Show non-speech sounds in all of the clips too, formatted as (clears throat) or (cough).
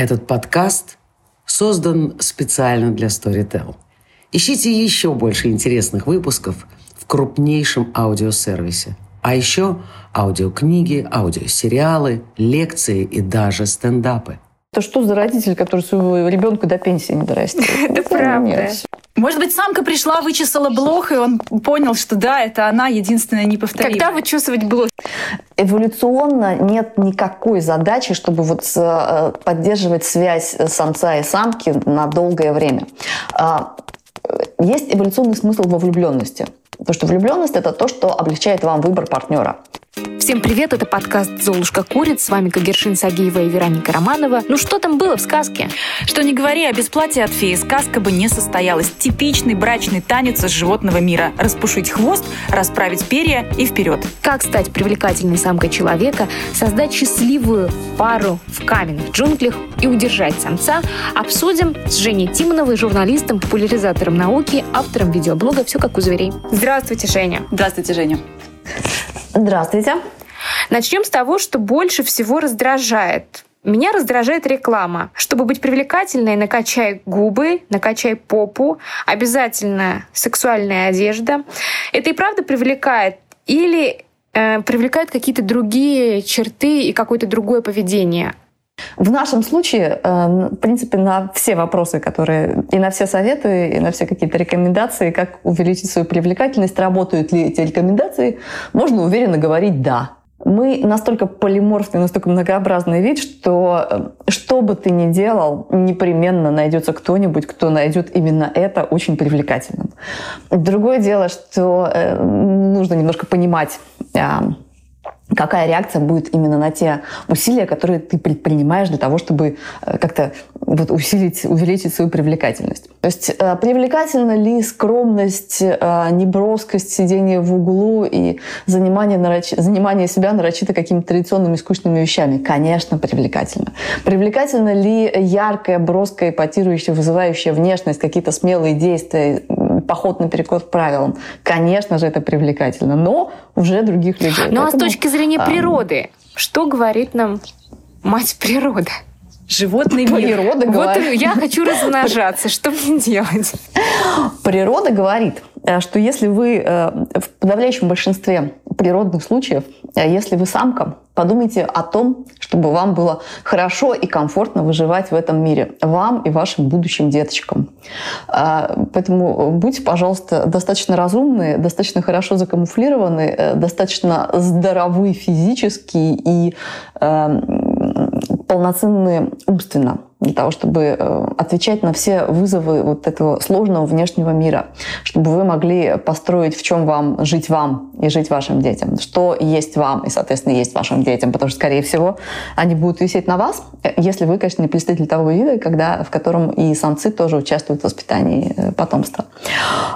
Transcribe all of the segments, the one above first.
Этот подкаст создан специально для Storytel. Ищите еще больше интересных выпусков в крупнейшем аудиосервисе. А еще аудиокниги, аудиосериалы, лекции и даже стендапы. Это что за родитель, который своего ребенка до пенсии не дорастет? Это (laughs) правда. Может быть, самка пришла, вычесала блох, и он понял, что да, это она единственная неповторимая. Когда вычесывать блох? Эволюционно нет никакой задачи, чтобы вот э, поддерживать связь самца и самки на долгое время. А, есть эволюционный смысл во влюбленности. Потому что влюбленность это то, что облегчает вам выбор партнера. Всем привет, это подкаст «Золушка курит». С вами Кагершин Сагиева и Вероника Романова. Ну что там было в сказке? Что не говори, о бесплатии от феи сказка бы не состоялась. Типичный брачный танец из животного мира. Распушить хвост, расправить перья и вперед. Как стать привлекательной самкой человека, создать счастливую пару в каменных джунглях и удержать самца, обсудим с Женей Тимоновой, журналистом, популяризатором науки, автором видеоблога «Все как у зверей». Здравствуйте, Женя. Здравствуйте, Женя. Здравствуйте. Начнем с того, что больше всего раздражает. Меня раздражает реклама. Чтобы быть привлекательной, накачай губы, накачай попу, обязательно сексуальная одежда. Это и правда привлекает? Или э, привлекают какие-то другие черты и какое-то другое поведение? В нашем случае, э, в принципе, на все вопросы, которые и на все советы, и на все какие-то рекомендации, как увеличить свою привлекательность, работают ли эти рекомендации, можно уверенно говорить «да». Мы настолько полиморфный, настолько многообразный вид, что э, что бы ты ни делал, непременно найдется кто-нибудь, кто найдет именно это очень привлекательным. Другое дело, что э, нужно немножко понимать какая реакция будет именно на те усилия, которые ты предпринимаешь для того, чтобы э, как-то вот усилить, увеличить свою привлекательность. То есть э, привлекательна ли скромность, э, неброскость, сидение в углу и занимание, нароч... занимание себя нарочито какими-то традиционными скучными вещами? Конечно, привлекательно. Привлекательна ли яркая, броская, эпатирующая, вызывающая внешность, какие-то смелые действия, поход наперекор правилам. Конечно же, это привлекательно, но уже других людей. Ну Поэтому, а с точки зрения а, природы, что говорит нам мать природа? Животный мир. Природа вот говорит. я хочу размножаться. Что мне делать? Природа говорит, что если вы э, в подавляющем большинстве природных случаев, э, если вы самка, подумайте о том, чтобы вам было хорошо и комфортно выживать в этом мире. Вам и вашим будущим деточкам. Поэтому будьте, пожалуйста, достаточно разумны, достаточно хорошо закамуфлированы, достаточно здоровы физически и полноценные умственно для того, чтобы э, отвечать на все вызовы вот этого сложного внешнего мира, чтобы вы могли построить, в чем вам жить вам и жить вашим детям, что есть вам и, соответственно, есть вашим детям, потому что, скорее всего, они будут висеть на вас, если вы, конечно, не представитель того вида, когда, в котором и самцы тоже участвуют в воспитании э, потомства.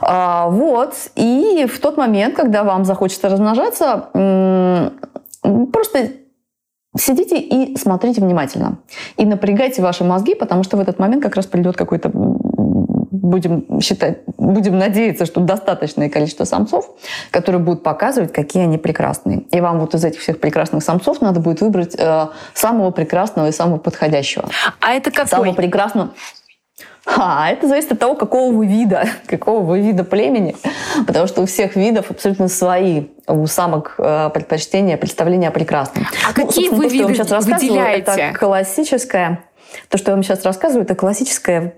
А, вот. И в тот момент, когда вам захочется размножаться, просто Сидите и смотрите внимательно. И напрягайте ваши мозги, потому что в этот момент как раз придет какой-то будем считать, будем надеяться, что достаточное количество самцов, которые будут показывать, какие они прекрасные. И вам вот из этих всех прекрасных самцов надо будет выбрать э, самого прекрасного и самого подходящего. А это какой? Самого прекрасного. А, это зависит от того, какого вы вида, (laughs) какого вы вида племени, потому что у всех видов абсолютно свои у самок э, предпочтения, представления о прекрасном. А ну, какие вы виды я вам сейчас выделяете? Это классическая, то, что я вам сейчас рассказываю, это классическая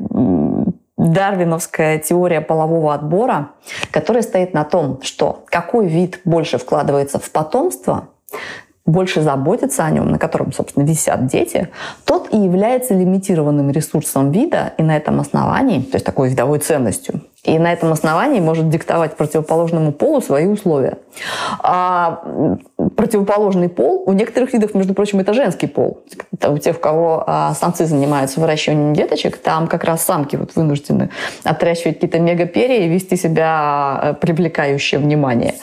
дарвиновская теория полового отбора, которая стоит на том, что какой вид больше вкладывается в потомство, больше заботится о нем, на котором, собственно, висят дети, тот и является лимитированным ресурсом вида, и на этом основании, то есть такой видовой ценностью, и на этом основании может диктовать противоположному полу свои условия. А противоположный пол у некоторых видов, между прочим, это женский пол. У тех, у кого а, самцы занимаются выращиванием деточек, там как раз самки вот вынуждены отращивать какие-то мегаперья и вести себя э, привлекающее внимание.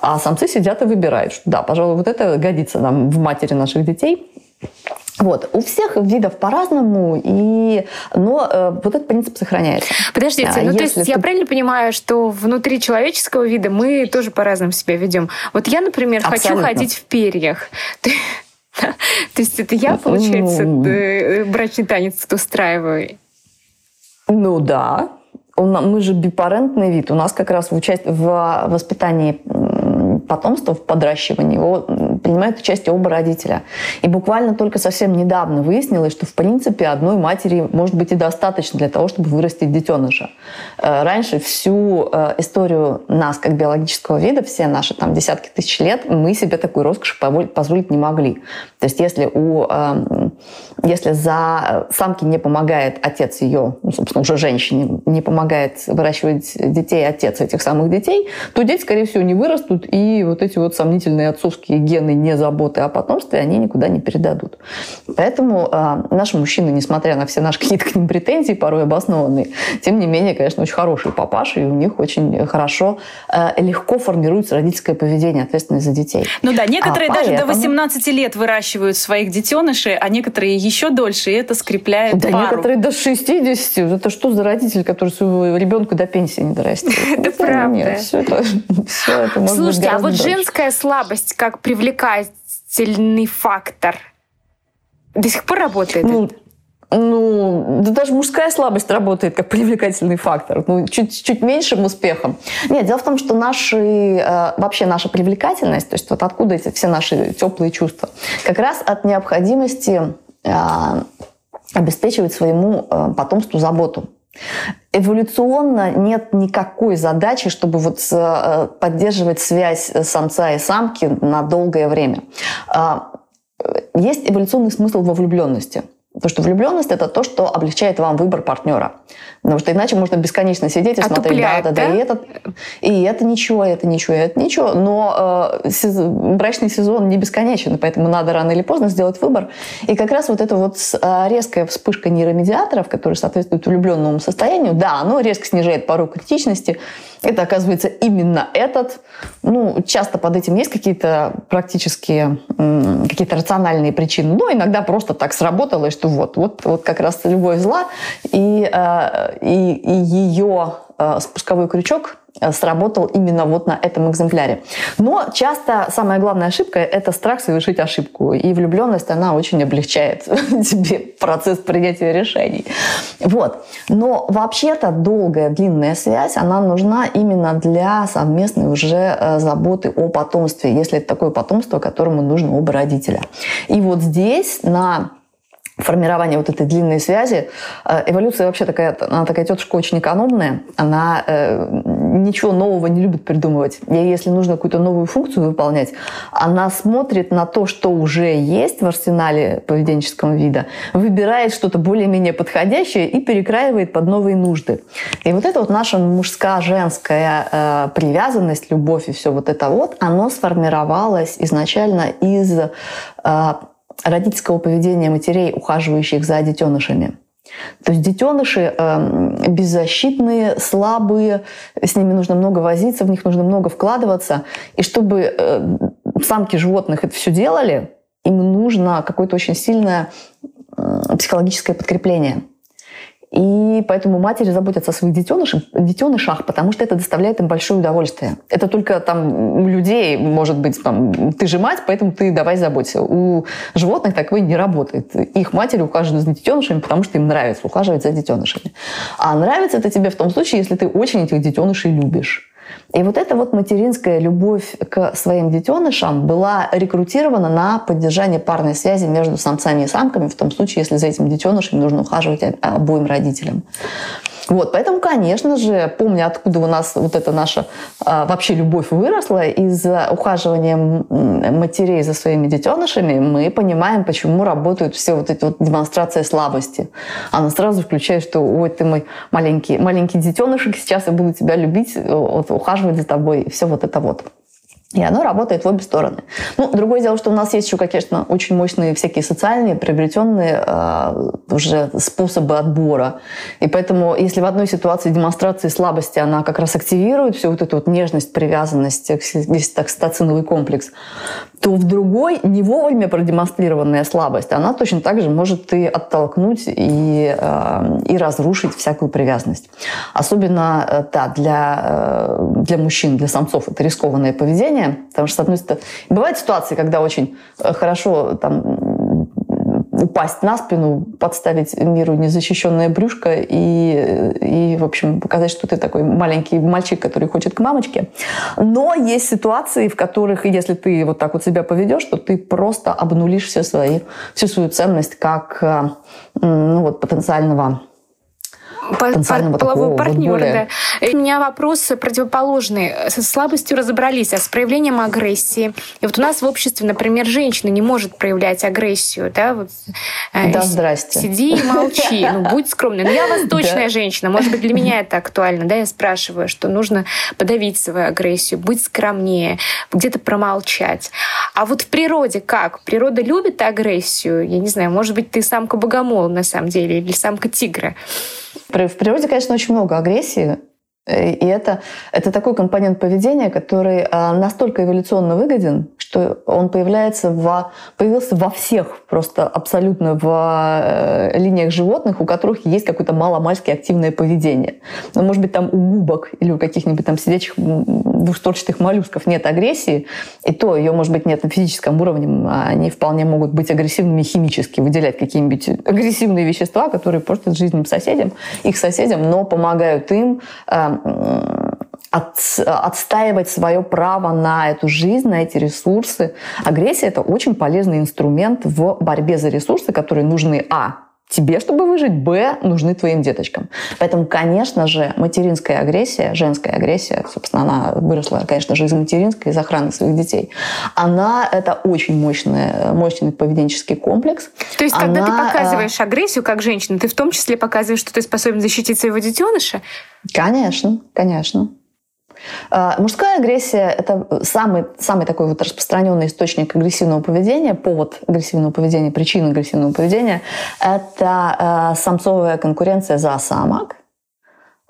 А самцы сидят и выбирают, что да, пожалуй, вот это годится нам в матери наших детей. Вот. У всех видов по-разному, и... но э, вот этот принцип сохраняется. Подождите, а, ну то есть я правильно понимаю, что внутри человеческого вида мы тоже по-разному себя ведем? Вот я, например, Абсолютно. хочу ходить в перьях. (laughs) То есть это я, получается, ну. э, брачный танец устраиваю? Ну да. Мы же бипарентный вид. У нас как раз в, участь... в воспитании потомства, в подращивании, его принимают участие оба родителя. И буквально только совсем недавно выяснилось, что в принципе одной матери может быть и достаточно для того, чтобы вырастить детеныша. Э, раньше всю э, историю нас, как биологического вида, все наши там десятки тысяч лет, мы себе такую роскошь позволить не могли. То есть если, у, эм, если за самки не помогает отец ее, ну, собственно, уже женщине, не помогает выращивать детей отец этих самых детей, то дети, скорее всего, не вырастут, и вот эти вот сомнительные отцовские гены не заботы о потомстве, они никуда не передадут. Поэтому э, наши мужчины, несмотря на все наши какие-то к ним претензии, порой обоснованные, тем не менее, конечно, очень хорошие папаши, и у них очень хорошо, э, легко формируется родительское поведение, ответственность за детей. Ну да, некоторые а, даже поэтому... до 18 лет выращивают своих детенышей, а некоторые еще дольше, и это скрепляет Да, пару. некоторые до 60. Это что за родитель, который своего ребенка до пенсии не дорастил? (laughs) Это правда. Нет, все это, Слушайте, а вот женская слабость как привлекательный фактор до сих пор работает? Ну, ну, да даже мужская слабость работает как привлекательный фактор, ну, чуть, чуть меньшим успехом. Нет, дело в том, что наши, э, вообще наша привлекательность, то есть вот откуда эти все наши теплые чувства, как раз от необходимости э, обеспечивать своему э, потомству заботу. Эволюционно нет никакой задачи, чтобы вот э, поддерживать связь самца и самки на долгое время. А, есть эволюционный смысл во влюбленности – Потому что влюбленность это то, что облегчает вам выбор партнера. Потому что иначе можно бесконечно сидеть и смотреть, да, да, да, и это, и это ничего, это ничего, это ничего. Но э, сезон, брачный сезон не бесконечен, поэтому надо рано или поздно сделать выбор. И как раз вот эта вот э, резкая вспышка нейромедиаторов, которые соответствуют влюбленному состоянию, да, оно резко снижает порог критичности. Это оказывается именно этот. Ну, часто под этим есть какие-то практические, какие-то рациональные причины. Но иногда просто так сработало, что вот, вот, вот как раз любовь зла, и, э, и, и ее э, спусковой крючок Э, сработал именно вот на этом экземпляре. Но часто самая главная ошибка – это страх совершить ошибку. И влюбленность, она очень облегчает (laughs) тебе процесс принятия решений. Вот. Но вообще-то долгая, длинная связь, она нужна именно для совместной уже заботы о потомстве, если это такое потомство, которому нужно оба родителя. И вот здесь на формирование вот этой длинной связи. Э, эволюция вообще такая, она такая тетушка очень экономная, она э, ничего нового не любит придумывать. И если нужно какую-то новую функцию выполнять, она смотрит на то, что уже есть в арсенале поведенческого вида, выбирает что-то более-менее подходящее и перекраивает под новые нужды. И вот это вот наша мужская, женская э, привязанность, любовь и все вот это вот, оно сформировалось изначально из э, родительского поведения матерей, ухаживающих за детенышами. То есть детеныши э, беззащитные, слабые, с ними нужно много возиться, в них нужно много вкладываться. И чтобы э, самки животных это все делали, им нужно какое-то очень сильное э, психологическое подкрепление. И поэтому матери заботятся о своих детенышах, детенышах, потому что это доставляет им большое удовольствие. Это только там у людей, может быть, там, ты же мать, поэтому ты давай заботься. У животных такое не работает. Их матери ухаживают за детенышами, потому что им нравится ухаживать за детенышами. А нравится это тебе в том случае, если ты очень этих детенышей любишь. И вот эта вот материнская любовь к своим детенышам была рекрутирована на поддержание парной связи между самцами и самками, в том случае, если за этим детенышем нужно ухаживать обоим родителям. Вот, поэтому, конечно же, помня, откуда у нас вот эта наша а, вообще любовь выросла, из ухаживания матерей за своими детенышами, мы понимаем, почему работают все вот эти вот демонстрации слабости. Она сразу включает, что ой, ты мой маленький, маленький детенышек, сейчас я буду тебя любить, вот, ухаживать за тобой, и все вот это вот. И оно работает в обе стороны. Ну, другое дело, что у нас есть еще, конечно, очень мощные всякие социальные, приобретенные э, уже способы отбора. И поэтому, если в одной ситуации демонстрации слабости, она как раз активирует всю вот эту вот нежность, привязанность, весь так стациновый комплекс, то в другой не вовремя продемонстрированная слабость, она точно так же может и оттолкнуть, и, э, и разрушить всякую привязанность. Особенно, э, да, для, э, для мужчин, для самцов это рискованное поведение, поведения, потому что, с одной стороны, бывают ситуации, когда очень э, хорошо там упасть на спину, подставить миру незащищенное брюшко и, и, в общем, показать, что ты такой маленький мальчик, который хочет к мамочке. Но есть ситуации, в которых, если ты вот так вот себя поведешь, то ты просто обнулишь все свои, всю свою ценность как э, ну, вот, потенциального потенциального полового партнера, более... да. У меня вопрос противоположный. Со слабостью разобрались, а с проявлением агрессии. И вот у нас в обществе, например, женщина не может проявлять агрессию, да, вот. Э, да, здрасте. Сиди и молчи, ну, будь скромной. Но я восточная да. женщина, может быть, для меня это актуально, да, я спрашиваю, что нужно подавить свою агрессию, быть скромнее, где-то промолчать. А вот в природе как? Природа любит агрессию? Я не знаю, может быть, ты самка богомол на самом деле или самка тигра? В природе, конечно, очень много агрессии, и это, это такой компонент поведения, который а, настолько эволюционно выгоден, что он появляется во, появился во всех, просто абсолютно в э, линиях животных, у которых есть какое-то маломальски активное поведение. Но, может быть, там у губок или у каких-нибудь там сидячих двухстворчатых моллюсков нет агрессии, и то ее, может быть, нет на физическом уровне, а они вполне могут быть агрессивными химически, выделять какие-нибудь агрессивные вещества, которые портят жизнь соседям, их соседям, но помогают им э, от, отстаивать свое право на эту жизнь, на эти ресурсы. Агрессия – это очень полезный инструмент в борьбе за ресурсы, которые нужны, а, тебе, чтобы выжить, б, нужны твоим деточкам. Поэтому, конечно же, материнская агрессия, женская агрессия, собственно, она выросла, конечно же, из материнской, из охраны своих детей, она – это очень мощный, мощный поведенческий комплекс. То есть, она, когда ты э, показываешь агрессию как женщина, ты в том числе показываешь, что ты способен защитить своего детеныша? Конечно, конечно. А, мужская агрессия – это самый, самый такой вот распространенный источник агрессивного поведения, повод агрессивного поведения, причина агрессивного поведения – это э, самцовая конкуренция за самок –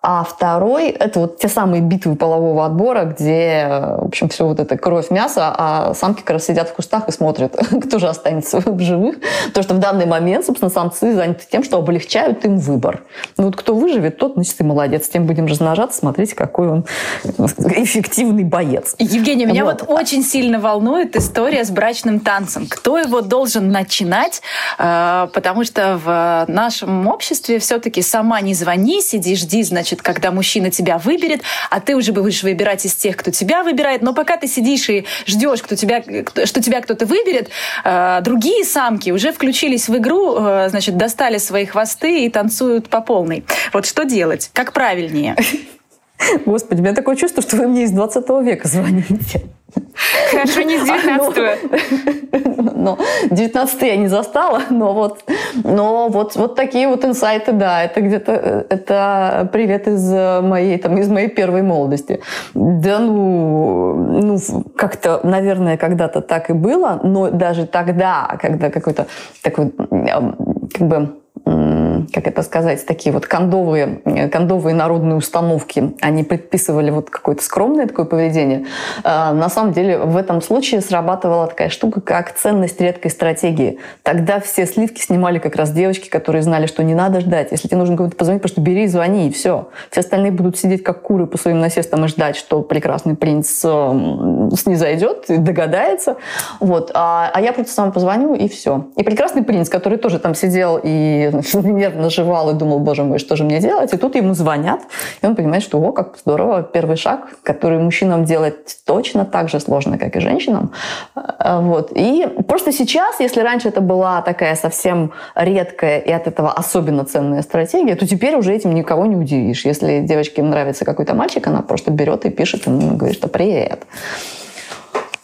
а второй – это вот те самые битвы полового отбора, где, в общем, все вот это кровь, мясо, а самки как раз сидят в кустах и смотрят, (laughs) кто же останется в живых. Потому что в данный момент, собственно, самцы заняты тем, что облегчают им выбор. Ну вот кто выживет, тот, значит, и молодец. Тем будем размножаться, смотрите, какой он эффективный боец. Евгения, меня вот, вот очень сильно волнует история с брачным танцем. Кто его должен начинать? А, потому что в нашем обществе все-таки сама не звони, сиди, жди, значит, значит, когда мужчина тебя выберет, а ты уже будешь выбирать из тех, кто тебя выбирает. Но пока ты сидишь и ждешь, кто тебя, что тебя кто-то выберет, э, другие самки уже включились в игру, э, значит, достали свои хвосты и танцуют по полной. Вот что делать? Как правильнее? Господи, у меня такое чувство, что вы мне из 20 века звоните. Хорошо, не с 19 но 19 (laughs) я не застала, но вот, но вот, вот такие вот инсайты, да, это где-то, это привет из моей, там, из моей первой молодости. Да, ну, ну как-то, наверное, когда-то так и было, но даже тогда, когда какой-то такой, как бы, как это сказать, такие вот кондовые, кондовые народные установки, они предписывали вот какое-то скромное такое поведение. А, на самом деле в этом случае срабатывала такая штука, как ценность редкой стратегии. Тогда все сливки снимали как раз девочки, которые знали, что не надо ждать. Если тебе нужно кому-то позвонить, просто бери и звони, и все. Все остальные будут сидеть как куры по своим насестам и ждать, что прекрасный принц снизойдет и догадается. Вот. А, а я просто сам позвоню, и все. И прекрасный принц, который тоже там сидел и (laughs) нервно жевал и думал, боже мой, что же мне делать? И тут ему звонят, и он понимает, что, о, как здорово, первый шаг, который мужчинам делать точно так же сложно, как и женщинам. А, вот. И просто сейчас, если раньше это была такая совсем редкая и от этого особенно ценная стратегия, то теперь уже этим никого не удивишь. Если девочке нравится какой-то мальчик, она просто берет и пишет ему, говорит, что привет.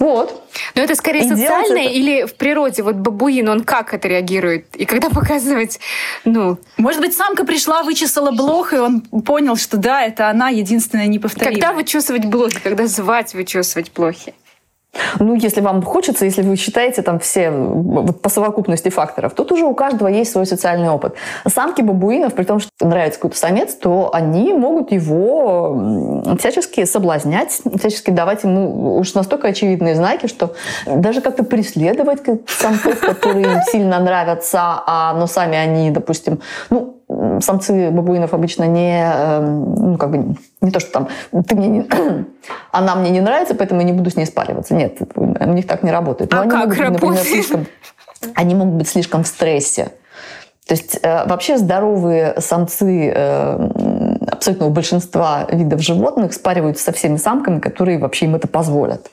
Вот. Но это скорее и социальное это... или в природе? Вот бабуин, он как это реагирует? И когда (laughs) показывать, ну... Может быть, самка пришла, вычесала блох, и он понял, что да, это она единственная неповторимая. Когда вычесывать блохи? Когда звать вычесывать блохи? Ну, если вам хочется, если вы считаете там все вот, по совокупности факторов, тут уже у каждого есть свой социальный опыт. Самки бабуинов, при том, что нравится какой-то самец, то они могут его всячески соблазнять, всячески давать ему уж настолько очевидные знаки, что даже как-то преследовать самцов, которые им сильно нравятся, а, но сами они, допустим, ну, самцы бабуинов обычно не, эм, ну, как бы, не то, что там, ты мне не, (clears throat) она мне не нравится, поэтому я не буду с ней спаливаться. Нет, у них так не работает. Но а как могут, работает? Например, слишком, они могут быть слишком в стрессе. То есть э, вообще здоровые самцы э, абсолютного большинства видов животных спариваются со всеми самками, которые вообще им это позволят.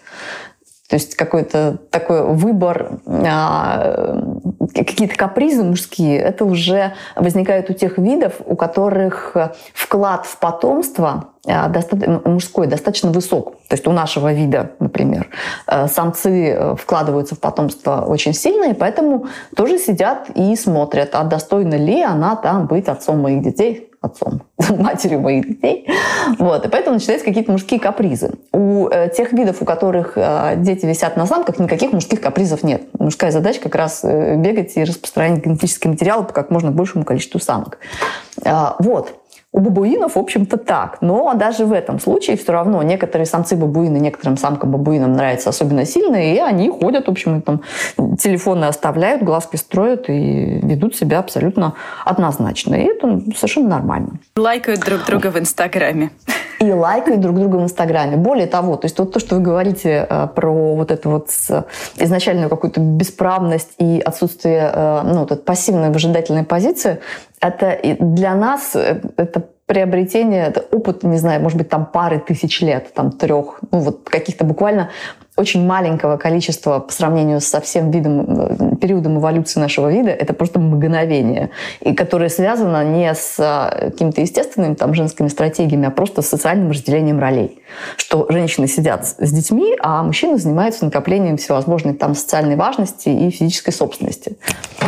То есть какой-то такой выбор, а, какие-то капризы мужские, это уже возникает у тех видов, у которых вклад в потомство а, мужской достаточно высок. То есть у нашего вида, например, э, самцы э, вкладываются в потомство очень сильно, и поэтому тоже сидят и смотрят, а достойна ли она там быть отцом моих детей, отцом, (laughs) матерью моих детей. Вот. И поэтому начинаются какие-то мужские капризы. У э, тех видов, у которых э, дети висят на самках, никаких мужских капризов нет. Мужская задача как раз э, бегать и распространять генетический материал по как можно большему количеству самок. Э, вот. У бабуинов, в общем-то, так. Но даже в этом случае все равно некоторые самцы бабуины, некоторым самкам бабуинам нравятся особенно сильно, и они ходят, в общем, там, телефоны оставляют, глазки строят и ведут себя абсолютно однозначно. И это совершенно нормально. Лайкают друг друга в Инстаграме и лайкают друг друга в Инстаграме. Более того, то есть вот то, что вы говорите э, про вот эту вот изначальную какую-то бесправность и отсутствие э, ну, вот пассивной выжидательной позиции, это для нас э, это приобретение, опыт, не знаю, может быть, там пары тысяч лет, там трех, ну вот каких-то буквально очень маленького количества по сравнению со всем видом, э, периодом эволюции нашего вида, это просто мгновение, и которое связано не с э, какими-то естественными там, женскими стратегиями, а просто с социальным разделением ролей. Что женщины сидят с детьми, а мужчины занимаются накоплением всевозможной там социальной важности и физической собственности.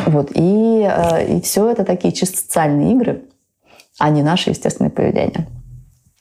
Вот. И, э, и все это такие чисто социальные игры, а не наше естественное поведение.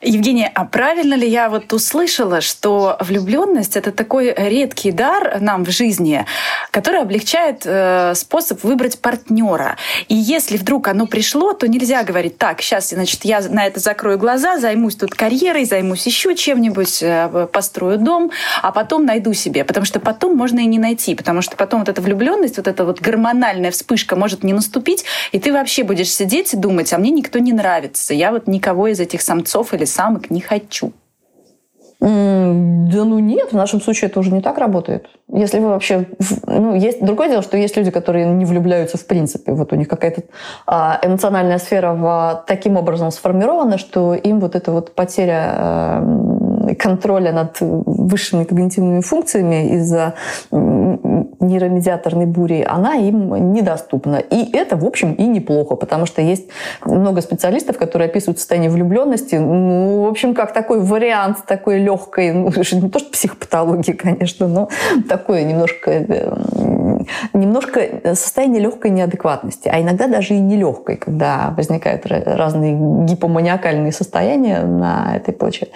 Евгения, а правильно ли я вот услышала, что влюбленность это такой редкий дар нам в жизни, который облегчает э, способ выбрать партнера. И если вдруг оно пришло, то нельзя говорить, так, сейчас, значит, я на это закрою глаза, займусь тут карьерой, займусь еще чем-нибудь, э, построю дом, а потом найду себе. Потому что потом можно и не найти, потому что потом вот эта влюбленность, вот эта вот гормональная вспышка может не наступить, и ты вообще будешь сидеть и думать, а мне никто не нравится. Я вот никого из этих самцов или самок не хочу. Да ну нет, в нашем случае это уже не так работает. Если вы вообще... Ну, есть другое дело, что есть люди, которые не влюбляются в принципе. Вот у них какая-то а, эмоциональная сфера в, таким образом сформирована, что им вот эта вот потеря контроля над высшими когнитивными функциями из-за нейромедиаторной бури, она им недоступна. И это, в общем, и неплохо, потому что есть много специалистов, которые описывают состояние влюбленности, ну, в общем, как такой вариант такой легкой, ну, (laughs) не то что психопатологии, конечно, но такое немножко э, немножко состояние легкой неадекватности, а иногда даже и нелегкой, когда возникают разные гипоманиакальные состояния на этой почве.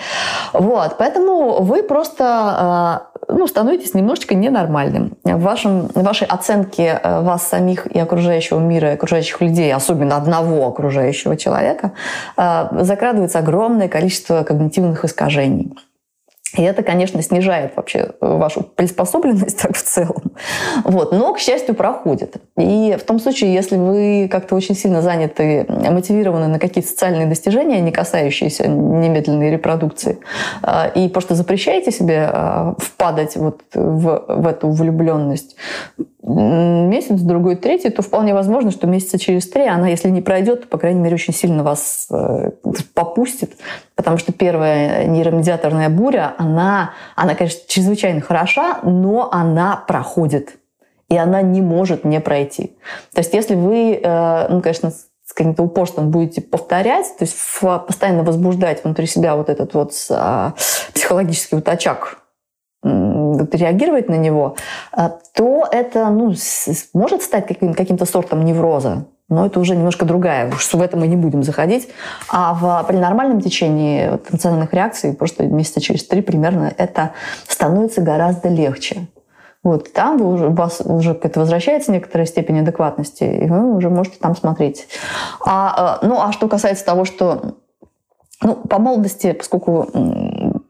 Вот, поэтому вы просто а, ну, становитесь немножечко ненормальным. В, вашем, вашей оценке э, вас самих и окружающего мира, и окружающих людей, особенно одного окружающего человека, э, закрадывается огромное количество когнитивных искажений. И это, конечно, снижает вообще э, вашу приспособленность (laughs) так в целом. Вот. Но, к счастью, проходит. И в том случае, если вы как-то очень сильно заняты, мотивированы на какие-то социальные достижения, не касающиеся немедленной репродукции, э, и просто запрещаете себе э, впадать вот в, в эту влюбленность, месяц, другой, третий, то вполне возможно, что месяца через три она, если не пройдет, то, по крайней мере, очень сильно вас попустит, потому что первая нейромедиаторная буря, она, она, конечно, чрезвычайно хороша, но она проходит. И она не может не пройти. То есть если вы, э, ну, конечно, с каким-то упорством будете повторять, то есть постоянно возбуждать внутри себя вот этот вот а, психологический вот очаг реагировать на него, э, то это ну, может стать каким-то сортом невроза но это уже немножко другая. Уж в это мы не будем заходить. А в, при нормальном течении эмоциональных реакций, просто месяца через три примерно, это становится гораздо легче. Вот там вы уже, у вас уже это возвращается некоторая степень адекватности, и вы уже можете там смотреть. А, э, ну, а что касается того, что ну, по молодости, поскольку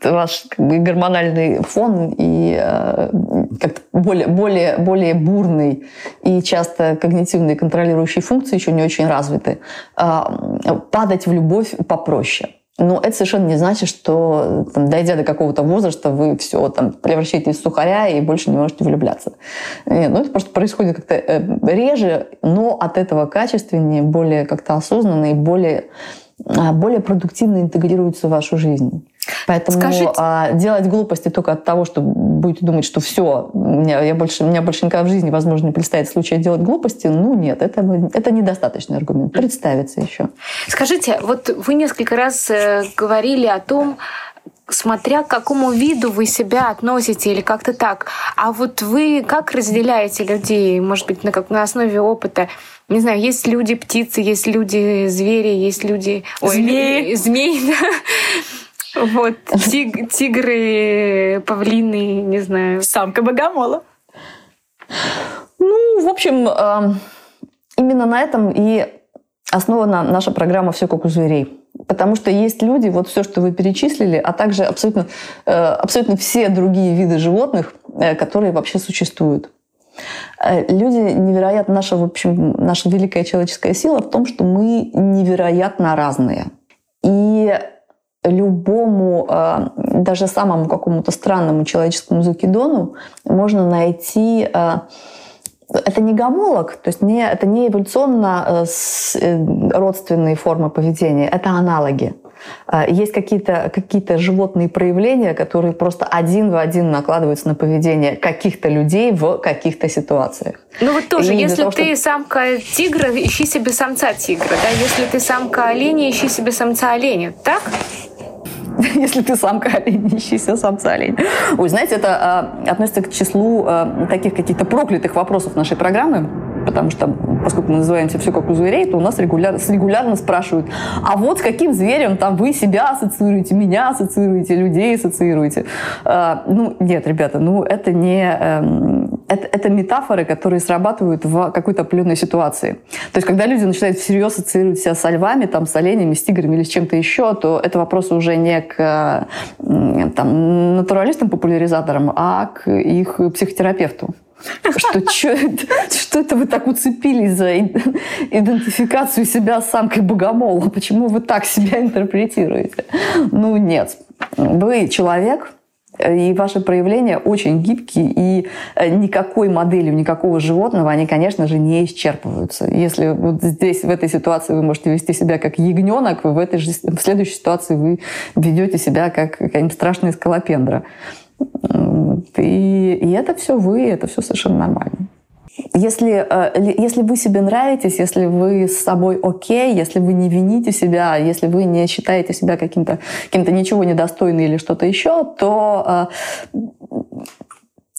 ваш как бы, гормональный фон и э, как более, более, более бурный и часто когнитивные контролирующие функции еще не очень развиты, э, падать в любовь попроще. Но это совершенно не значит, что там, дойдя до какого-то возраста, вы все там превращаетесь в сухаря и больше не можете влюбляться. Нет, ну, это просто происходит как-то э, реже, но от этого качественнее, более как-то осознанно и более, а, более продуктивно интегрируется в вашу жизнь. Поэтому Скажите... а, делать глупости только от того, что будете думать, что все, меня, я больше, меня больше никогда в жизни, возможно, не представит случая делать глупости, ну нет, это, это недостаточный аргумент. Представиться еще. Скажите, вот вы несколько раз э, говорили о том, смотря к какому виду вы себя относите или как-то так. А вот вы как разделяете людей, может быть, на, как, на основе опыта? Не знаю, есть люди птицы, есть люди звери, есть люди... Змеи. Ой, змеи, (laughs) да. Вот, тиг, тигры, павлины, не знаю. Самка богомола. Ну, в общем, эм, именно на этом и основана наша программа «Все как у зверей». Потому что есть люди, вот все, что вы перечислили, а также абсолютно, э, абсолютно все другие виды животных, э, которые вообще существуют. Э, люди невероятно, наша, в общем, наша великая человеческая сила в том, что мы невероятно разные. И любому, э, даже самому какому-то странному человеческому закидону можно найти э, это не гомолог, то есть не, это не эволюционно э, родственные формы поведения, это аналоги. Есть какие-то какие животные проявления, которые просто один в один накладываются на поведение каких-то людей в каких-то ситуациях. Ну вот тоже, И если того, ты чтобы... самка тигра, ищи себе самца тигра, да? Если ты самка оленя, ищи себе самца оленя, так? (laughs) если ты самка олень, ищи себе самца олень. Ой, знаете, это э, относится к числу э, таких каких-то проклятых вопросов нашей программы, потому что, поскольку мы называемся «Все как у зверей», то у нас регуляр, регулярно спрашивают, а вот с каким зверем там вы себя ассоциируете, меня ассоциируете, людей ассоциируете? Э, ну, нет, ребята, ну это не... Э, это, это метафоры, которые срабатывают в какой-то определенной ситуации. То есть, когда люди начинают всерьез ассоциировать себя со львами, там, с оленями, с тиграми или с чем-то еще, то это вопросы уже не к там, натуралистам-популяризаторам, а к их психотерапевту. Что, (laughs) что, что это вы так уцепились за идентификацию себя с самкой богомола? Почему вы так себя интерпретируете? Ну, нет. Вы человек, и ваши проявления очень гибкие, и э, никакой моделью, никакого животного они, конечно же, не исчерпываются. Если вот здесь, в этой ситуации, вы можете вести себя как ягненок, в, этой же, в следующей ситуации вы ведете себя как какая-нибудь страшная скалопендра. И, и это все вы, это все совершенно нормально. Если, э, если вы себе нравитесь, если вы с собой окей, если вы не вините себя, если вы не считаете себя каким-то каким ничего недостойным или что-то еще, то, э,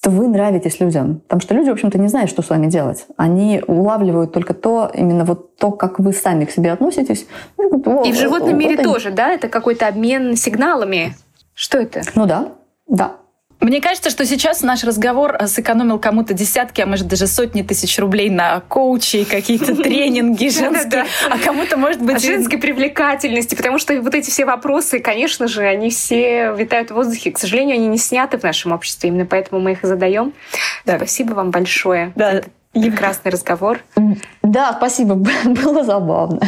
то вы нравитесь людям. Потому что люди, в общем-то, не знают, что с вами делать. Они улавливают только то, именно вот то, как вы сами к себе относитесь. И в животном мире это... тоже, да? Это какой-то обмен сигналами. Что это? Ну да, да. Мне кажется, что сейчас наш разговор э, сэкономил кому-то десятки, а может даже сотни тысяч рублей на коучи, какие-то (laughs) тренинги женские, а кому-то, может быть... Женской привлекательности, потому что вот эти все вопросы, конечно же, они все витают в воздухе. К сожалению, они не сняты в нашем обществе, именно поэтому мы их и задаем. Спасибо вам большое. Да. Прекрасный разговор. Да, спасибо. (laughs) Было забавно.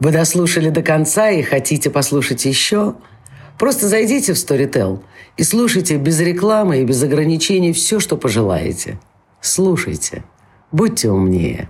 Вы дослушали до конца и хотите послушать еще? Просто зайдите в Storytel и слушайте без рекламы и без ограничений все, что пожелаете. Слушайте. Будьте умнее.